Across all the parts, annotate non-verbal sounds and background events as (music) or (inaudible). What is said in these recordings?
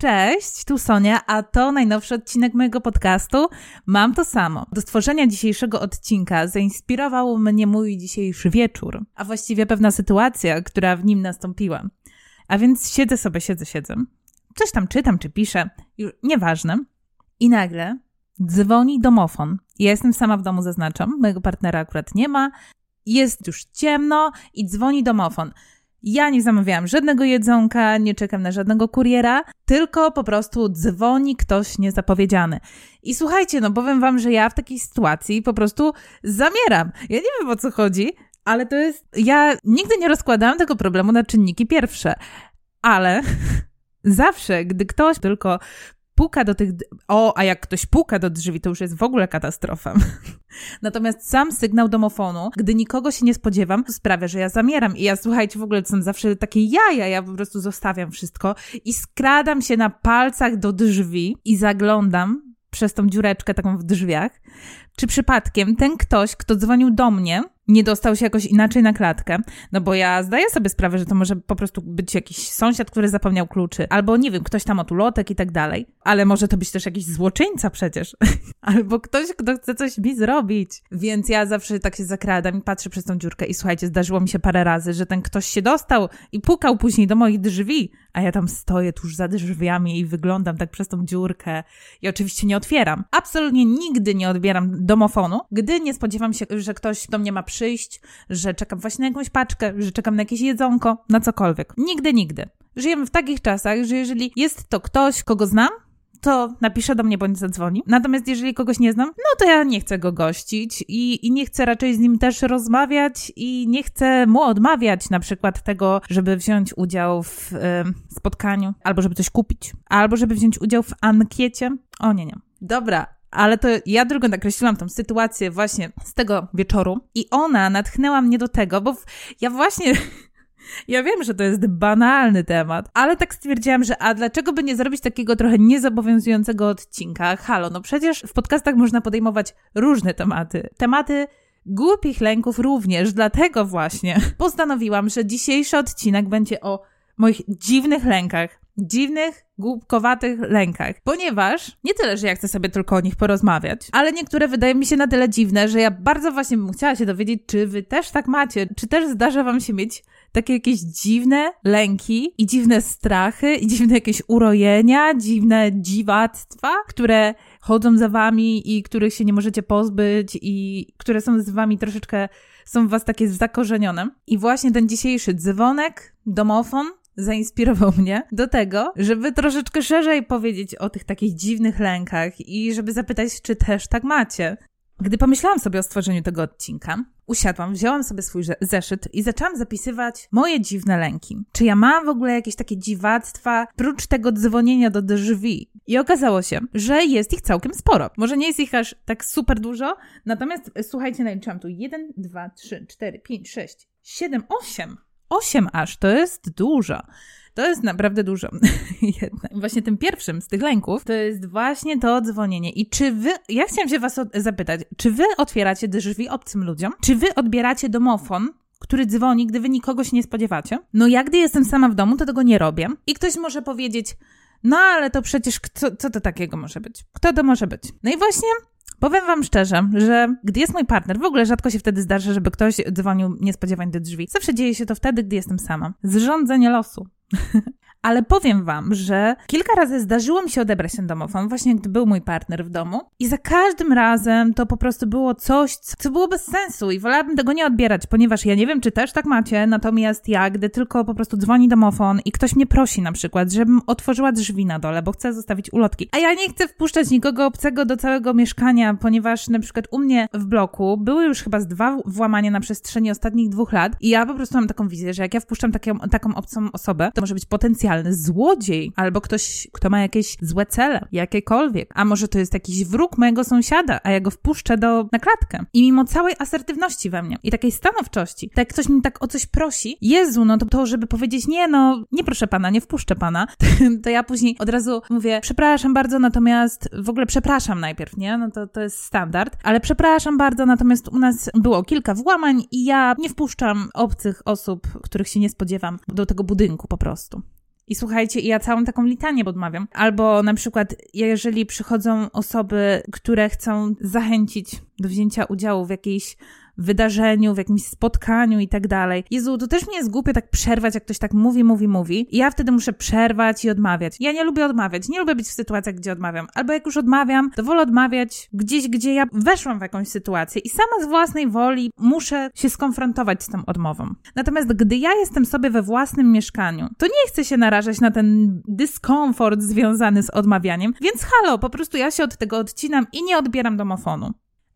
Cześć, tu Sonia, a to najnowszy odcinek mojego podcastu. Mam to samo. Do stworzenia dzisiejszego odcinka zainspirował mnie mój dzisiejszy wieczór, a właściwie pewna sytuacja, która w nim nastąpiła. A więc siedzę sobie, siedzę, siedzę. Coś tam czytam czy piszę, już nieważne. I nagle dzwoni domofon. Ja jestem sama w domu, zaznaczam. Mojego partnera akurat nie ma. Jest już ciemno i dzwoni domofon. Ja nie zamawiałam żadnego jedzonka, nie czekam na żadnego kuriera, tylko po prostu dzwoni ktoś niezapowiedziany. I słuchajcie, no powiem wam, że ja w takiej sytuacji po prostu zamieram. Ja nie wiem o co chodzi, ale to jest. Ja nigdy nie rozkładałam tego problemu na czynniki pierwsze, ale (laughs) zawsze, gdy ktoś tylko puka do tych. O, a jak ktoś puka do drzwi, to już jest w ogóle katastrofa. (laughs) Natomiast sam sygnał domofonu, gdy nikogo się nie spodziewam, sprawia, że ja zamieram. I ja słuchajcie, w ogóle to są zawsze takie jaja. Ja po prostu zostawiam wszystko i skradam się na palcach do drzwi i zaglądam przez tą dziureczkę taką w drzwiach, czy przypadkiem ten ktoś, kto dzwonił do mnie, nie dostał się jakoś inaczej na klatkę, no bo ja zdaję sobie sprawę, że to może po prostu być jakiś sąsiad, który zapomniał kluczy, albo nie wiem, ktoś tam od ulotek i tak dalej, ale może to być też jakiś złoczyńca przecież, (laughs) albo ktoś, kto chce coś mi zrobić. Więc ja zawsze tak się zakradam i patrzę przez tą dziurkę i słuchajcie, zdarzyło mi się parę razy, że ten ktoś się dostał i pukał później do moich drzwi, a ja tam stoję tuż za drzwiami i wyglądam tak przez tą dziurkę i oczywiście nie otwieram. Absolutnie nigdy nie odbieram domofonu, gdy nie spodziewam się, że ktoś do mnie ma przyjść, że czekam właśnie na jakąś paczkę, że czekam na jakieś jedzonko, na cokolwiek. Nigdy, nigdy. Żyjemy w takich czasach, że jeżeli jest to ktoś, kogo znam, to napisze do mnie bądź zadzwoni. Natomiast jeżeli kogoś nie znam, no to ja nie chcę go gościć i, i nie chcę raczej z nim też rozmawiać i nie chcę mu odmawiać na przykład tego, żeby wziąć udział w y, spotkaniu, albo żeby coś kupić, albo żeby wziąć udział w ankiecie. O nie, nie. Dobra, ale to ja drugą nakreśliłam tą sytuację właśnie z tego wieczoru i ona natchnęła mnie do tego, bo ja właśnie (laughs) ja wiem, że to jest banalny temat, ale tak stwierdziłam, że a dlaczego by nie zrobić takiego trochę niezobowiązującego odcinka? Halo, no przecież w podcastach można podejmować różne tematy. Tematy głupich lęków również, dlatego właśnie (laughs) postanowiłam, że dzisiejszy odcinek będzie o moich dziwnych lękach, dziwnych, głupkowatych lękach. Ponieważ nie tyle, że ja chcę sobie tylko o nich porozmawiać, ale niektóre wydają mi się na tyle dziwne, że ja bardzo właśnie bym chciała się dowiedzieć, czy wy też tak macie, czy też zdarza wam się mieć takie jakieś dziwne lęki i dziwne strachy i dziwne jakieś urojenia, dziwne dziwactwa, które chodzą za wami i których się nie możecie pozbyć i które są z wami troszeczkę, są w was takie zakorzenione. I właśnie ten dzisiejszy dzwonek, domofon, zainspirował mnie do tego, żeby troszeczkę szerzej powiedzieć o tych takich dziwnych lękach i żeby zapytać, czy też tak macie. Gdy pomyślałam sobie o stworzeniu tego odcinka, usiadłam, wzięłam sobie swój zeszyt i zaczęłam zapisywać moje dziwne lęki. Czy ja mam w ogóle jakieś takie dziwactwa, prócz tego dzwonienia do drzwi? I okazało się, że jest ich całkiem sporo. Może nie jest ich aż tak super dużo, natomiast słuchajcie, naliczyłam tu 1, 2, 3, 4, 5, 6, 7, 8 8 aż, to jest dużo. To jest naprawdę dużo. (laughs) właśnie tym pierwszym z tych lęków to jest właśnie to dzwonienie. I czy wy, ja chciałam się was zapytać, czy wy otwieracie drzwi obcym ludziom? Czy wy odbieracie domofon który dzwoni, gdy wy nikogo się nie spodziewacie. No ja, gdy jestem sama w domu, to tego nie robię. I ktoś może powiedzieć, no ale to przecież kto, co to takiego może być? Kto to może być? No i właśnie Powiem wam szczerze, że gdy jest mój partner, w ogóle rzadko się wtedy zdarza, żeby ktoś dzwonił niespodziewanie do drzwi. Zawsze dzieje się to wtedy, gdy jestem sama. Zrządzenie losu. (laughs) Ale powiem wam, że kilka razy zdarzyło mi się odebrać ten domofon, właśnie gdy był mój partner w domu. I za każdym razem to po prostu było coś, co było bez sensu i wolałabym tego nie odbierać, ponieważ ja nie wiem, czy też tak macie, natomiast ja, gdy tylko po prostu dzwoni domofon i ktoś mnie prosi na przykład, żebym otworzyła drzwi na dole, bo chcę zostawić ulotki, a ja nie chcę wpuszczać nikogo obcego do całego mieszkania, ponieważ na przykład u mnie w bloku były już chyba z dwa włamania na przestrzeni ostatnich dwóch lat i ja po prostu mam taką wizję, że jak ja wpuszczam taką, taką obcą osobę, to może być potencjalnie potencjalny złodziej albo ktoś, kto ma jakieś złe cele, jakiekolwiek. A może to jest jakiś wróg mojego sąsiada, a ja go wpuszczę do, na klatkę. I mimo całej asertywności we mnie i takiej stanowczości, tak ktoś mi tak o coś prosi, Jezu, no to, to żeby powiedzieć nie, no nie proszę pana, nie wpuszczę pana, (laughs) to ja później od razu mówię, przepraszam bardzo, natomiast w ogóle przepraszam najpierw, nie? No to, to jest standard, ale przepraszam bardzo, natomiast u nas było kilka włamań i ja nie wpuszczam obcych osób, których się nie spodziewam do tego budynku po prostu. I słuchajcie, ja całą taką litanię odmawiam. Albo na przykład, jeżeli przychodzą osoby, które chcą zachęcić do wzięcia udziału w jakiejś wydarzeniu, w jakimś spotkaniu i tak dalej. Jezu, to też mnie jest głupie tak przerwać, jak ktoś tak mówi, mówi, mówi. I ja wtedy muszę przerwać i odmawiać. Ja nie lubię odmawiać, nie lubię być w sytuacjach, gdzie odmawiam. Albo jak już odmawiam, to wolę odmawiać gdzieś, gdzie ja weszłam w jakąś sytuację i sama z własnej woli muszę się skonfrontować z tą odmową. Natomiast gdy ja jestem sobie we własnym mieszkaniu, to nie chcę się narażać na ten dyskomfort związany z odmawianiem, więc halo, po prostu ja się od tego odcinam i nie odbieram domofonu.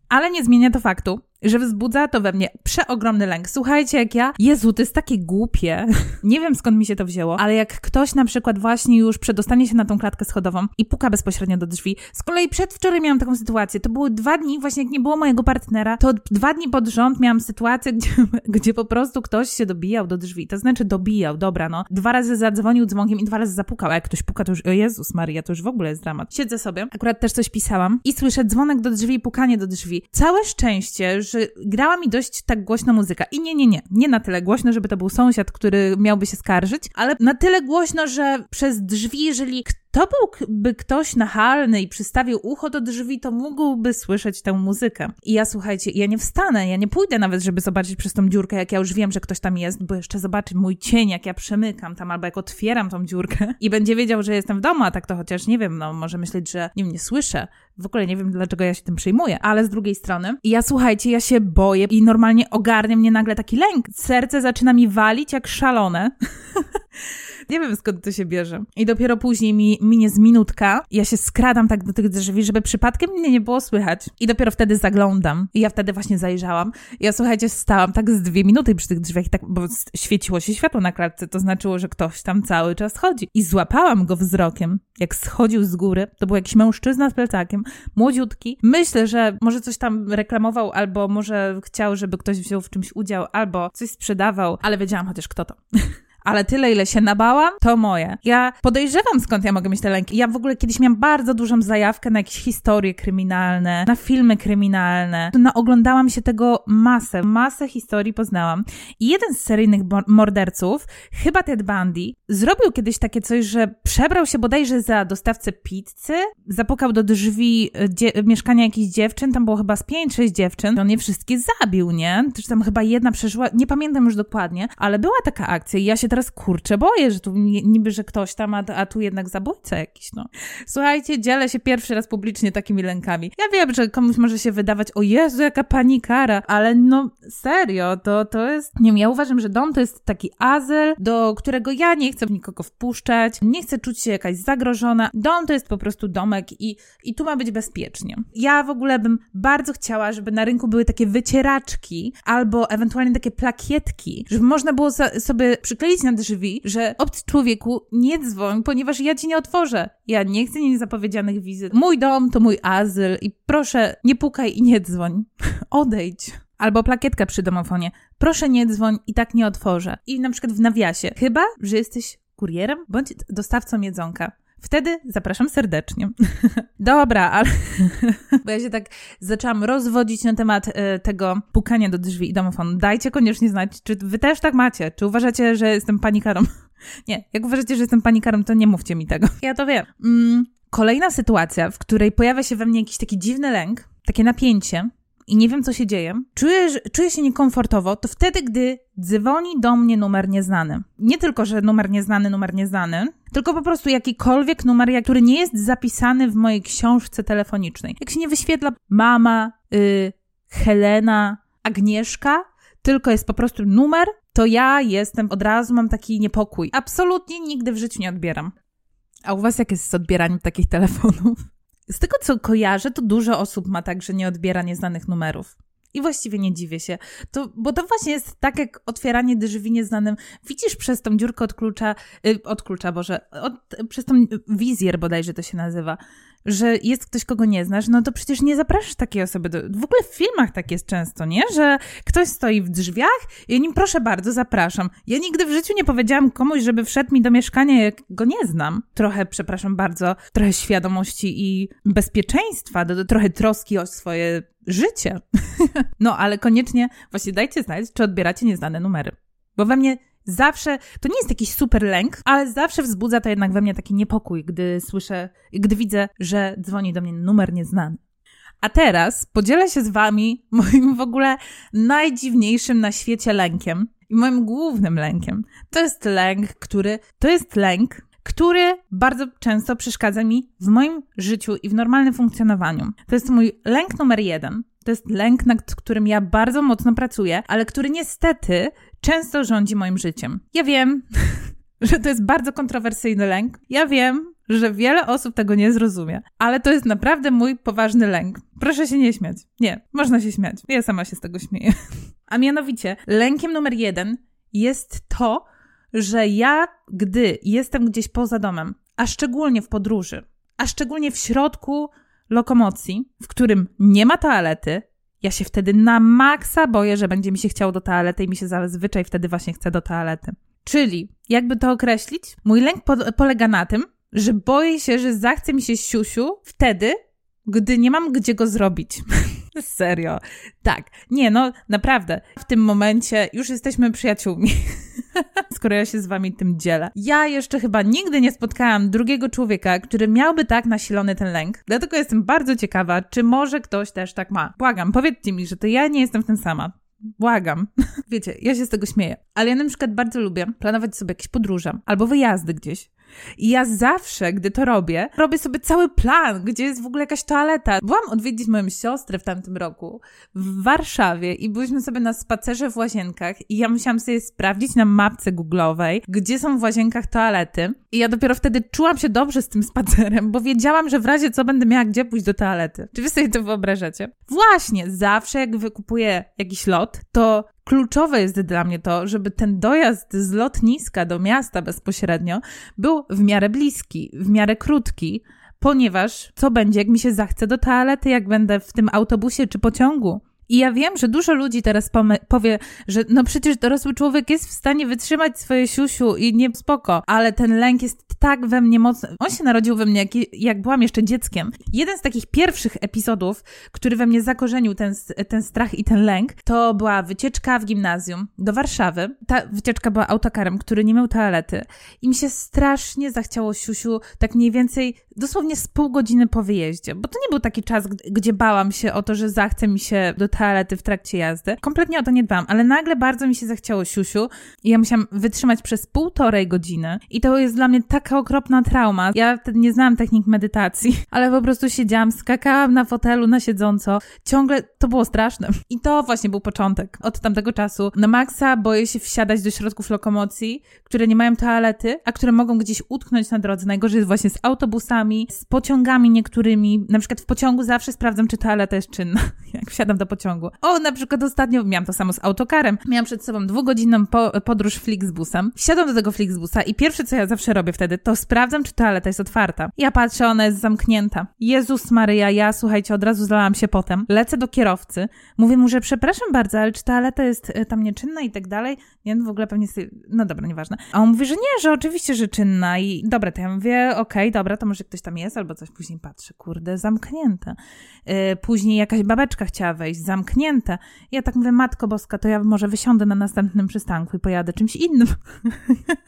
Ale nie zmienia to faktu, że wzbudza to we mnie przeogromny lęk. Słuchajcie, jak ja, Jezu, to jest takie głupie. (laughs) Nie wiem skąd mi się to wzięło, ale jak ktoś na przykład właśnie już przedostanie się na tą klatkę schodową i puka bezpośrednio do drzwi. Z kolei przedwczoraj miałam taką sytuację. To były dwa dni, właśnie jak nie było mojego partnera, to dwa dni pod rząd miałam sytuację, (laughs) gdzie, gdzie po prostu ktoś się dobijał do drzwi. To znaczy dobijał, dobra, no. Dwa razy zadzwonił dzwonkiem i dwa razy zapukał. A jak ktoś puka, to już, o Jezus Maria, to już w ogóle jest dramat. Siedzę sobie, akurat też coś pisałam i słyszę dzwonek do drzwi, pukanie do drzwi. Całe szczęście, że grała mi dość tak głośno muzyka. I nie, nie, nie. Nie na tyle głośno, żeby to był sąsiad, który miałby się skarżyć, ale na tyle głośno, że przez drzwi, jeżeli to byłby ktoś nachalny i przystawił ucho do drzwi, to mógłby słyszeć tę muzykę. I ja słuchajcie, ja nie wstanę, ja nie pójdę nawet, żeby zobaczyć przez tą dziurkę, jak ja już wiem, że ktoś tam jest, bo jeszcze zobaczy mój cień, jak ja przemykam tam, albo jak otwieram tą dziurkę i będzie wiedział, że jestem w domu, a tak to chociaż nie wiem, no może myśleć, że nie, nie słyszę. W ogóle nie wiem, dlaczego ja się tym przejmuję, ale z drugiej strony, ja słuchajcie, ja się boję i normalnie ogarnia mnie nagle taki lęk. Serce zaczyna mi walić jak szalone. (laughs) Nie wiem skąd to się bierze. I dopiero później mi minie z minutka, ja się skradam tak do tych drzwi, żeby przypadkiem mnie nie było słychać. I dopiero wtedy zaglądam. I ja wtedy właśnie zajrzałam. I ja słuchajcie, stałam tak z dwie minuty przy tych drzwiach, tak, bo świeciło się światło na klatce, to znaczyło, że ktoś tam cały czas chodzi. I złapałam go wzrokiem, jak schodził z góry. To był jakiś mężczyzna z plecakiem, młodziutki. Myślę, że może coś tam reklamował, albo może chciał, żeby ktoś wziął w czymś udział, albo coś sprzedawał, ale wiedziałam chociaż kto to. (laughs) ale tyle, ile się nabałam, to moje. Ja podejrzewam, skąd ja mogę mieć te lęki. Ja w ogóle kiedyś miałam bardzo dużą zajawkę na jakieś historie kryminalne, na filmy kryminalne. Naoglądałam się tego masę, masę historii poznałam. I jeden z seryjnych morderców, chyba Ted Bundy, zrobił kiedyś takie coś, że przebrał się bodajże za dostawcę pizzy, zapukał do drzwi e, mieszkania jakichś dziewczyn, tam było chyba z pięć, sześć dziewczyn. On je wszystkie zabił, nie? Też tam chyba jedna przeżyła, nie pamiętam już dokładnie, ale była taka akcja i ja się teraz kurczę boję, że tu niby, że ktoś tam, a, a tu jednak zabójca jakiś, no. Słuchajcie, dzielę się pierwszy raz publicznie takimi lękami. Ja wiem, że komuś może się wydawać, o Jezu, jaka panikara, ale no serio, to, to jest, nie wiem, ja uważam, że dom to jest taki azyl, do którego ja nie chcę nikogo wpuszczać, nie chcę czuć się jakaś zagrożona. Dom to jest po prostu domek i, i tu ma być bezpiecznie. Ja w ogóle bym bardzo chciała, żeby na rynku były takie wycieraczki albo ewentualnie takie plakietki, żeby można było sobie przykleić na drzwi, że obcy człowieku, nie dzwoń, ponieważ ja ci nie otworzę. Ja nie chcę niezapowiedzianych wizyt. Mój dom to mój azyl i proszę, nie pukaj i nie dzwoń. (laughs) Odejdź. Albo plakietka przy domofonie. Proszę nie dzwoń i tak nie otworzę. I na przykład w nawiasie. Chyba, że jesteś kurierem bądź dostawcą jedzonka. Wtedy zapraszam serdecznie. (laughs) Dobra, ale. (laughs) Bo ja się tak zaczęłam rozwodzić na temat y, tego pukania do drzwi i domofonu. Dajcie koniecznie znać, czy wy też tak macie. Czy uważacie, że jestem panikarą? (laughs) nie, jak uważacie, że jestem panikarą, to nie mówcie mi tego. Ja to wiem. Mm, kolejna sytuacja, w której pojawia się we mnie jakiś taki dziwny lęk, takie napięcie, i nie wiem, co się dzieje, czuję, czuję się niekomfortowo, to wtedy, gdy dzwoni do mnie numer nieznany. Nie tylko, że numer nieznany, numer nieznany, tylko po prostu jakikolwiek numer, który nie jest zapisany w mojej książce telefonicznej. Jak się nie wyświetla mama, yy, Helena, Agnieszka, tylko jest po prostu numer, to ja jestem, od razu mam taki niepokój. Absolutnie nigdy w życiu nie odbieram. A u was jak jest z odbieraniem takich telefonów? Z tego, co kojarzę, to dużo osób ma tak, że nie odbiera nieznanych numerów. I właściwie nie dziwię się. To, bo to właśnie jest tak, jak otwieranie drzwi nieznanym. Widzisz przez tą dziurkę od klucza, yy, od klucza, Boże, od, przez tą wizjer bodajże to się nazywa, że jest ktoś, kogo nie znasz, no to przecież nie zapraszasz takiej osoby. Do... W ogóle w filmach tak jest często, nie? Że ktoś stoi w drzwiach i nim proszę bardzo, zapraszam. Ja nigdy w życiu nie powiedziałam komuś, żeby wszedł mi do mieszkania, jak go nie znam. Trochę, przepraszam bardzo, trochę świadomości i bezpieczeństwa, do, do trochę troski o swoje życie. (laughs) no, ale koniecznie właśnie dajcie znać, czy odbieracie nieznane numery. Bo we mnie zawsze, to nie jest jakiś super lęk, ale zawsze wzbudza to jednak we mnie taki niepokój, gdy słyszę, gdy widzę, że dzwoni do mnie numer nieznany. A teraz podzielę się z wami moim w ogóle najdziwniejszym na świecie lękiem i moim głównym lękiem. To jest lęk, który, to jest lęk, który bardzo często przeszkadza mi w moim życiu i w normalnym funkcjonowaniu. To jest mój lęk numer jeden. To jest lęk, nad którym ja bardzo mocno pracuję, ale który niestety często rządzi moim życiem. Ja wiem, (laughs) że to jest bardzo kontrowersyjny lęk. Ja wiem, że wiele osób tego nie zrozumie, ale to jest naprawdę mój poważny lęk. Proszę się nie śmiać. Nie, można się śmiać. Ja sama się z tego śmieję. (laughs) A mianowicie, lękiem numer jeden jest to, że ja, gdy jestem gdzieś poza domem, a szczególnie w podróży, a szczególnie w środku lokomocji, w którym nie ma toalety, ja się wtedy na maksa boję, że będzie mi się chciało do toalety i mi się zazwyczaj wtedy właśnie chce do toalety. Czyli, jakby to określić, mój lęk po polega na tym, że boję się, że zachce mi się siusiu wtedy, gdy nie mam gdzie go zrobić. (laughs) Serio. Tak. Nie, no naprawdę. W tym momencie już jesteśmy przyjaciółmi. (laughs) (laughs) Skoro ja się z wami tym dzielę. Ja jeszcze chyba nigdy nie spotkałam drugiego człowieka, który miałby tak nasilony ten lęk. Dlatego jestem bardzo ciekawa, czy może ktoś też tak ma. Błagam, powiedzcie mi, że to ja nie jestem w tym sama. Błagam. (laughs) Wiecie, ja się z tego śmieję. Ale ja na przykład bardzo lubię planować sobie jakieś podróże albo wyjazdy gdzieś. I ja zawsze, gdy to robię, robię sobie cały plan, gdzie jest w ogóle jakaś toaleta. Byłam odwiedzić moją siostrę w tamtym roku w Warszawie i byliśmy sobie na spacerze w łazienkach i ja musiałam sobie sprawdzić na mapce googlowej, gdzie są w łazienkach toalety. I ja dopiero wtedy czułam się dobrze z tym spacerem, bo wiedziałam, że w razie co będę miała gdzie pójść do toalety. Czy wy sobie to wyobrażacie? Właśnie, zawsze jak wykupuję jakiś lot, to kluczowe jest dla mnie to, żeby ten dojazd z lotniska do miasta bezpośrednio był w miarę bliski, w miarę krótki, ponieważ co będzie, jak mi się zachce do toalety, jak będę w tym autobusie czy pociągu? I ja wiem, że dużo ludzi teraz powie, że no przecież dorosły człowiek jest w stanie wytrzymać swoje siusiu i nie spoko, ale ten lęk jest tak we mnie mocno. On się narodził we mnie, jak, jak byłam jeszcze dzieckiem. Jeden z takich pierwszych epizodów, który we mnie zakorzenił ten, ten strach i ten lęk, to była wycieczka w gimnazjum do Warszawy. Ta wycieczka była autokarem, który nie miał toalety. I mi się strasznie zachciało siusiu, tak mniej więcej dosłownie z pół godziny po wyjeździe, bo to nie był taki czas, gdzie bałam się o to, że zachce mi się do toalety w trakcie jazdy. Kompletnie o to nie dbam, ale nagle bardzo mi się zachciało siusiu i ja musiałam wytrzymać przez półtorej godziny i to jest dla mnie taka okropna trauma. Ja wtedy nie znałam technik medytacji, (laughs) ale po prostu siedziałam, skakałam na fotelu na siedząco. Ciągle to było straszne. I to właśnie był początek. Od tamtego czasu na maksa boję się wsiadać do środków lokomocji, które nie mają toalety, a które mogą gdzieś utknąć na drodze. Najgorzej jest właśnie z autobusami, z pociągami niektórymi. Na przykład w pociągu zawsze sprawdzam, czy toaleta jest czynna, (laughs) jak wsiadam do pociągu. O, na przykład ostatnio miałam to samo z autokarem. Miałam przed sobą dwugodzinną po podróż Flixbusem. Wsiadam do tego Flixbusa i pierwsze, co ja zawsze robię wtedy, to sprawdzam, czy toaleta jest otwarta. Ja patrzę, ona jest zamknięta. Jezus Maryja, ja słuchajcie, od razu zalałam się potem. Lecę do kierowcy, mówię mu, że przepraszam bardzo, ale czy toaleta jest e, tam nieczynna i tak dalej. Nie, no w ogóle pewnie sobie... No dobra, nieważne. A on mówi, że nie, że oczywiście, że czynna i dobra, to ja mówię, okej, okay, dobra, to może ktoś tam jest albo coś. Później patrzę, kurde, zamknięte. Yy, później jakaś babeczka chciała wejść, zamknięte. Ja tak mówię, Matko Boska, to ja może wysiądę na następnym przystanku i pojadę czymś innym.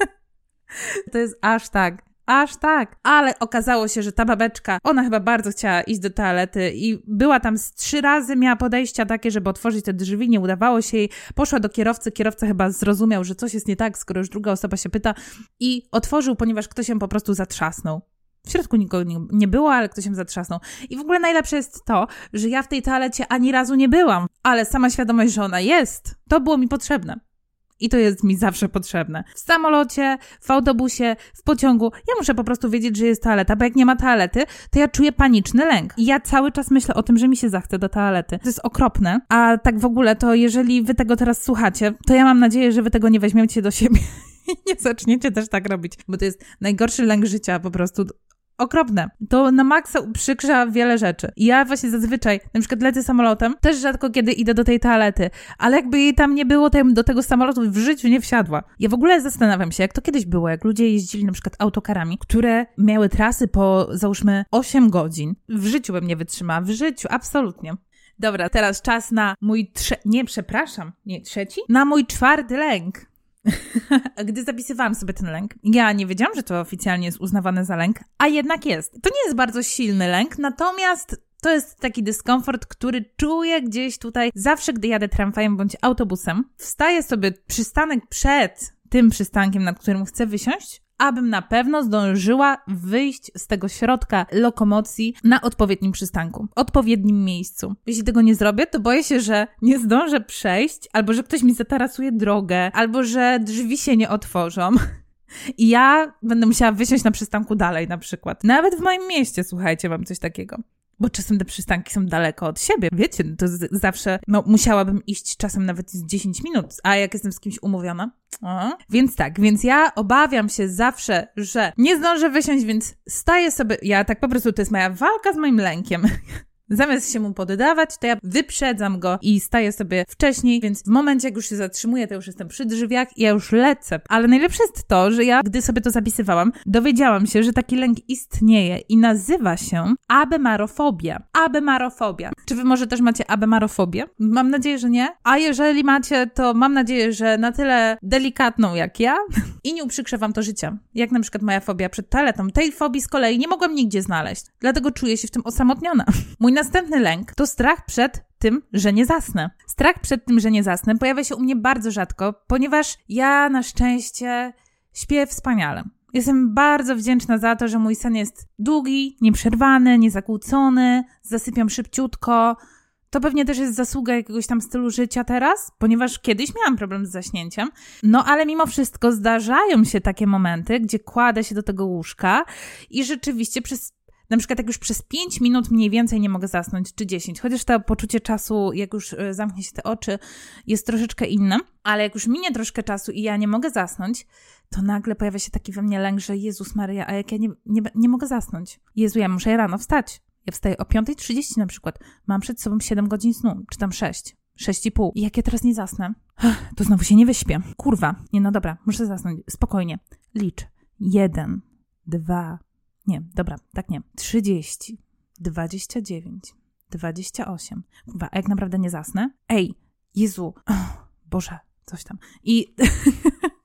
(laughs) to jest aż tak. Aż tak. Ale okazało się, że ta babeczka, ona chyba bardzo chciała iść do toalety i była tam z trzy razy, miała podejścia takie, żeby otworzyć te drzwi, nie udawało się jej. Poszła do kierowcy, kierowca chyba zrozumiał, że coś jest nie tak, skoro już druga osoba się pyta i otworzył, ponieważ ktoś się po prostu zatrzasnął. W środku nikogo nie było, ale ktoś się zatrzasnął. I w ogóle najlepsze jest to, że ja w tej toalecie ani razu nie byłam, ale sama świadomość, że ona jest, to było mi potrzebne. I to jest mi zawsze potrzebne. W samolocie, w autobusie, w pociągu. Ja muszę po prostu wiedzieć, że jest toaleta, bo jak nie ma toalety, to ja czuję paniczny lęk. I ja cały czas myślę o tym, że mi się zachce do toalety. To jest okropne. A tak w ogóle, to jeżeli wy tego teraz słuchacie, to ja mam nadzieję, że wy tego nie weźmiecie do siebie. (laughs) I nie zaczniecie też tak robić, bo to jest najgorszy lęk życia po prostu okropne. To na maksa uprzykrza wiele rzeczy. I ja właśnie zazwyczaj, na przykład lecę samolotem, też rzadko kiedy idę do tej toalety, ale jakby jej tam nie było, to ja do tego samolotu w życiu nie wsiadła. Ja w ogóle zastanawiam się, jak to kiedyś było, jak ludzie jeździli na przykład autokarami, które miały trasy po, załóżmy, 8 godzin. W życiu bym nie wytrzymała, w życiu, absolutnie. Dobra, teraz czas na mój trze... Nie, przepraszam, nie, trzeci? Na mój czwarty lęk. (laughs) gdy zapisywałam sobie ten lęk, ja nie wiedziałam, że to oficjalnie jest uznawane za lęk, a jednak jest. To nie jest bardzo silny lęk, natomiast to jest taki dyskomfort, który czuję gdzieś tutaj zawsze, gdy jadę tramwajem bądź autobusem. Wstaję sobie przystanek przed tym przystankiem, na którym chcę wysiąść, abym na pewno zdążyła wyjść z tego środka lokomocji na odpowiednim przystanku, odpowiednim miejscu. Jeśli tego nie zrobię, to boję się, że nie zdążę przejść, albo że ktoś mi zatarasuje drogę, albo że drzwi się nie otworzą. (laughs) I ja będę musiała wysiąść na przystanku dalej, na przykład. Nawet w moim mieście, słuchajcie, mam coś takiego. Bo czasem te przystanki są daleko od siebie, wiecie, to zawsze, no, musiałabym iść czasem nawet z 10 minut, a jak jestem z kimś umówiona, o. Więc tak, więc ja obawiam się zawsze, że nie zdążę wysiąść, więc staję sobie, ja tak po prostu, to jest moja walka z moim lękiem. (laughs) Zamiast się mu poddawać, to ja wyprzedzam go i staję sobie wcześniej, więc w momencie, jak już się zatrzymuję, to już jestem przy drzwiach i ja już lecę. Ale najlepsze jest to, że ja, gdy sobie to zapisywałam, dowiedziałam się, że taki lęk istnieje i nazywa się abemarofobia. Abemarofobia. Czy wy może też macie abemarofobię? Mam nadzieję, że nie. A jeżeli macie, to mam nadzieję, że na tyle delikatną jak ja (laughs) i nie uprzykrzę wam to życia. Jak na przykład moja fobia przed taletą. Tej fobii z kolei nie mogłam nigdzie znaleźć. Dlatego czuję się w tym osamotniona. (laughs) Mój następny lęk to strach przed tym, że nie zasnę. Strach przed tym, że nie zasnę pojawia się u mnie bardzo rzadko, ponieważ ja na szczęście śpię wspaniale. Jestem bardzo wdzięczna za to, że mój sen jest długi, nieprzerwany, niezakłócony, zasypiam szybciutko. To pewnie też jest zasługa jakiegoś tam stylu życia teraz, ponieważ kiedyś miałam problem z zaśnięciem. No ale mimo wszystko zdarzają się takie momenty, gdzie kładę się do tego łóżka i rzeczywiście przez na przykład jak już przez 5 minut mniej więcej nie mogę zasnąć, czy 10, chociaż to poczucie czasu, jak już e, zamknie się te oczy, jest troszeczkę inne, ale jak już minie troszkę czasu i ja nie mogę zasnąć, to nagle pojawia się taki we mnie lęk, że Jezus Maria, a jak ja nie, nie, nie mogę zasnąć? Jezu, ja muszę rano wstać. Ja wstaję o 5.30 na przykład. Mam przed sobą 7 godzin snu, czy tam 6. 6,5. I jak ja teraz nie zasnę, to znowu się nie wyśpię. Kurwa. Nie, no dobra, muszę zasnąć. Spokojnie. Licz. Jeden, dwa, nie, dobra, tak nie. 30, 29, 28. Kurwa, a jak naprawdę nie zasnę? Ej, Jezu, oh, Boże, coś tam. I (laughs)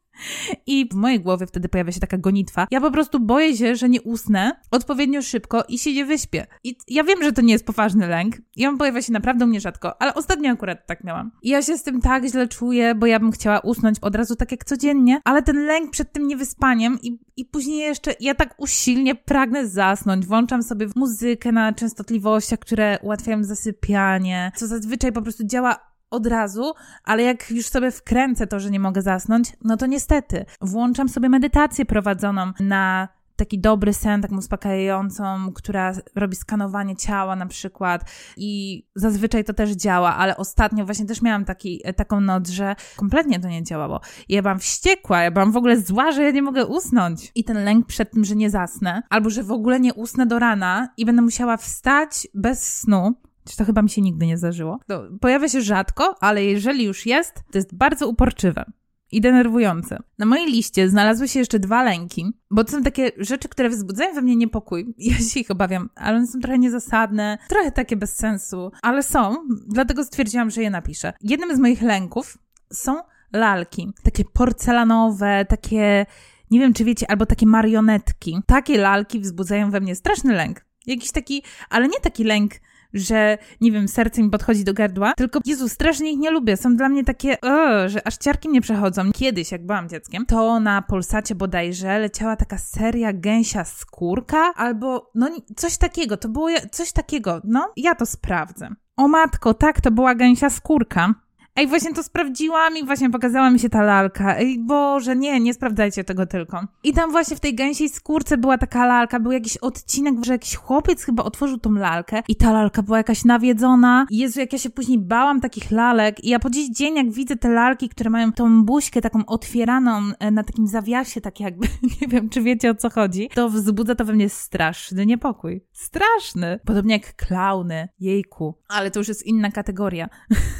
I w mojej głowie wtedy pojawia się taka gonitwa. Ja po prostu boję się, że nie usnę odpowiednio szybko i się nie wyśpię. I ja wiem, że to nie jest poważny lęk. I on pojawia się naprawdę u mnie rzadko, ale ostatnio akurat tak miałam. I ja się z tym tak źle czuję, bo ja bym chciała usnąć od razu tak jak codziennie, ale ten lęk przed tym niewyspaniem i, i później jeszcze ja tak usilnie pragnę zasnąć. Włączam sobie muzykę na częstotliwościach, które ułatwiają zasypianie, co zazwyczaj po prostu działa od razu, ale jak już sobie wkręcę to, że nie mogę zasnąć, no to niestety włączam sobie medytację prowadzoną na taki dobry sen, taką uspokajającą, która robi skanowanie ciała na przykład i zazwyczaj to też działa, ale ostatnio właśnie też miałam taki, taką noc, że kompletnie to nie działało. Ja byłam wściekła, ja byłam w ogóle zła, że ja nie mogę usnąć. I ten lęk przed tym, że nie zasnę, albo że w ogóle nie usnę do rana i będę musiała wstać bez snu, to chyba mi się nigdy nie zdarzyło. To pojawia się rzadko, ale jeżeli już jest, to jest bardzo uporczywe i denerwujące. Na mojej liście znalazły się jeszcze dwa lęki, bo to są takie rzeczy, które wzbudzają we mnie niepokój. (laughs) Ja się ich obawiam, ale one są trochę niezasadne, trochę takie bez sensu, ale są, dlatego stwierdziłam, że je napiszę. Jednym z moich lęków są lalki. Takie porcelanowe, takie, nie wiem czy wiecie, albo takie marionetki. Takie lalki wzbudzają we mnie straszny lęk. Jakiś taki, ale nie taki lęk że nie wiem, serce mi podchodzi do gardła, tylko Jezu, strasznie ich nie lubię. Są dla mnie takie, że aż ciarki mnie przechodzą. Kiedyś, jak byłam dzieckiem, to na Polsacie bodajże leciała taka seria gęsia skórka, albo no coś takiego, to było coś takiego, no ja to sprawdzę. O matko, tak, to była gęsia skórka. Ej, właśnie to sprawdziłam i właśnie pokazała mi się ta lalka. Ej, Boże, nie, nie sprawdzajcie tego tylko. I tam właśnie w tej gęsiej skórce była taka lalka, był jakiś odcinek, że jakiś chłopiec chyba otworzył tą lalkę i ta lalka była jakaś nawiedzona. Jezu, jak ja się później bałam takich lalek i ja po dziś dzień, jak widzę te lalki, które mają tą buźkę taką otwieraną e, na takim zawiasie, tak jakby, (laughs) nie wiem, czy wiecie o co chodzi, to wzbudza to we mnie straszny niepokój. Straszny. Podobnie jak klauny. Jejku. Ale to już jest inna kategoria.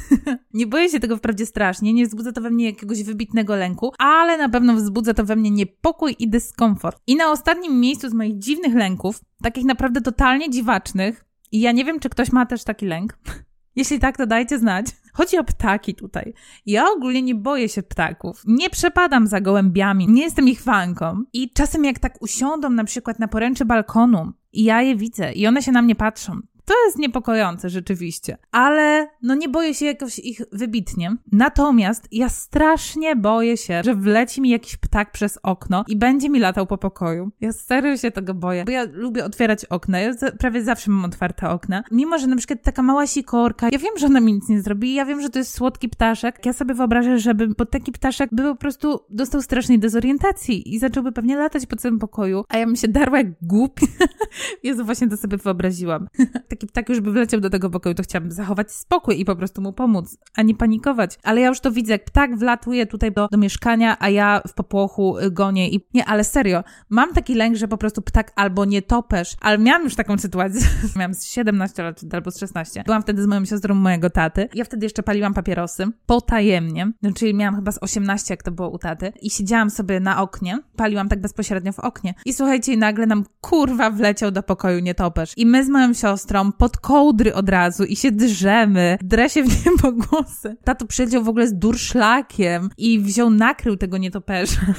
(laughs) nie boję się tego wprawdzie strasznie, nie wzbudza to we mnie jakiegoś wybitnego lęku, ale na pewno wzbudza to we mnie niepokój i dyskomfort. I na ostatnim miejscu z moich dziwnych lęków, takich naprawdę totalnie dziwacznych, i ja nie wiem, czy ktoś ma też taki lęk, (laughs) Jeśli tak, to dajcie znać. Chodzi o ptaki tutaj. Ja ogólnie nie boję się ptaków. Nie przepadam za gołębiami, nie jestem ich fanką. I czasem jak tak usiądą na przykład na poręczy balkonu i ja je widzę i one się na mnie patrzą, to jest niepokojące rzeczywiście, ale no nie boję się jakoś ich wybitnie. Natomiast ja strasznie boję się, że wleci mi jakiś ptak przez okno i będzie mi latał po pokoju. Ja serio się tego boję, bo ja lubię otwierać okna. Ja prawie zawsze mam otwarte okna. Mimo, że na przykład taka mała sikorka, ja wiem, że ona mi nic nie zrobi, ja wiem, że to jest słodki ptaszek. Ja sobie wyobrażę, żeby, bo taki ptaszek by po prostu dostał strasznej dezorientacji i zacząłby pewnie latać po całym pokoju, a ja bym się darła jak głupi. (laughs) Jezu, właśnie to sobie wyobraziłam. (laughs) ptak już by wleciał do tego pokoju, to chciałabym zachować spokój i po prostu mu pomóc, a nie panikować. Ale ja już to widzę, jak ptak wlatuje tutaj do, do mieszkania, a ja w popłochu y, gonię i nie, ale serio, mam taki lęk, że po prostu ptak albo nie topesz, ale miałam już taką sytuację, (laughs) miałam 17 lat albo 16. Byłam wtedy z moją siostrą mojego taty. Ja wtedy jeszcze paliłam papierosy potajemnie, czyli miałam chyba z 18, jak to było u taty i siedziałam sobie na oknie, paliłam tak bezpośrednio w oknie i słuchajcie, nagle nam kurwa wleciał do pokoju nietoperz. I my z moją siostrą pod kołdry od razu i się drzemy, drę się w (laughs) niebogłosy. Tato przyleciał w ogóle z durszlakiem i wziął, nakrył tego nietoperza. (laughs)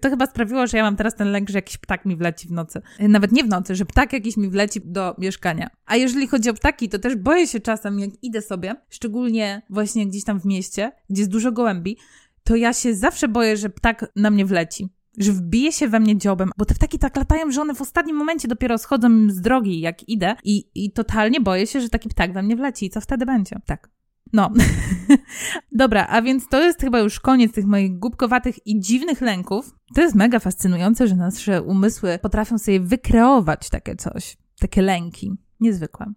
To chyba sprawiło, że ja mam teraz ten lęk, że jakiś ptak mi wleci w nocy. Nawet nie w nocy, że ptak jakiś mi wleci do mieszkania. A jeżeli chodzi o ptaki, to też boję się czasem, jak idę sobie, szczególnie właśnie gdzieś tam w mieście, gdzie jest dużo gołębi, to ja się zawsze boję, że ptak na mnie wleci że wbije się we mnie dziobem, bo te ptaki tak latają, że one w ostatnim momencie dopiero schodzą z drogi, jak idę i, i totalnie boję się, że taki ptak we mnie wleci. I co wtedy będzie? Tak. No. (laughs) Dobra, a więc to jest chyba już koniec tych moich głupkowatych i dziwnych lęków. To jest mega fascynujące, że nasze umysły potrafią sobie wykreować takie coś, takie lęki. Niezwykłe.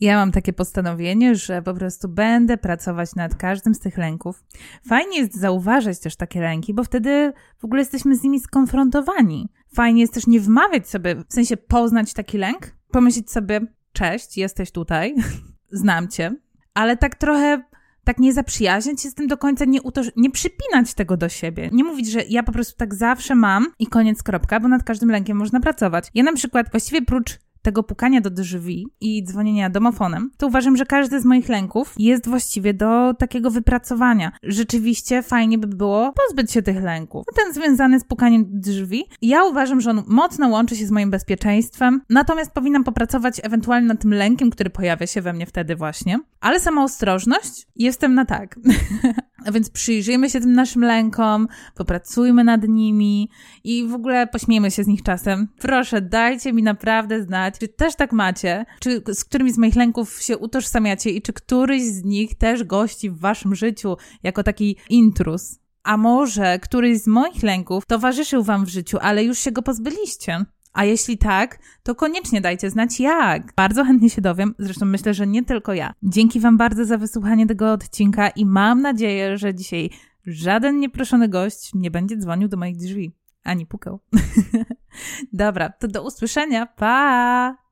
Ja mam takie postanowienie, że po prostu będę pracować nad każdym z tych lęków. Fajnie jest zauważać też takie lęki, bo wtedy w ogóle jesteśmy z nimi skonfrontowani. Fajnie jest też nie wmawiać sobie, w sensie poznać taki lęk, pomyśleć sobie, cześć, jesteś tutaj, (laughs) znam cię, ale tak trochę tak nie zaprzyjaźniać się z tym do końca, nie, utoż- nie przypinać tego do siebie. Nie mówić, że ja po prostu tak zawsze mam i koniec, kropka, bo nad każdym lękiem można pracować. Ja na przykład właściwie prócz tego pukania do drzwi i dzwonienia domofonem, to uważam, że każdy z moich lęków jest właściwie do takiego wypracowania. Rzeczywiście fajnie by było pozbyć się tych lęków. Ten związany z pukaniem drzwi, ja uważam, że on mocno łączy się z moim bezpieczeństwem, natomiast powinnam popracować ewentualnie nad tym lękiem, który pojawia się we mnie wtedy właśnie. Ale sama ostrożność, jestem na tak. (laughs) A więc przyjrzyjmy się tym naszym lękom, popracujmy nad nimi i w ogóle pośmiejmy się z nich czasem. Proszę, dajcie mi naprawdę znać, czy też tak macie, czy z którymi z moich lęków się utożsamiacie i czy któryś z nich też gości w waszym życiu jako taki intrus. A może któryś z moich lęków towarzyszył wam w życiu, ale już się go pozbyliście? A jeśli tak, to koniecznie dajcie znać jak. Bardzo chętnie się dowiem, zresztą myślę, że nie tylko ja. Dzięki Wam bardzo za wysłuchanie tego odcinka i mam nadzieję, że dzisiaj żaden nieproszony gość nie będzie dzwonił do moich drzwi ani pukał. (laughs) Dobra, to do usłyszenia. Pa!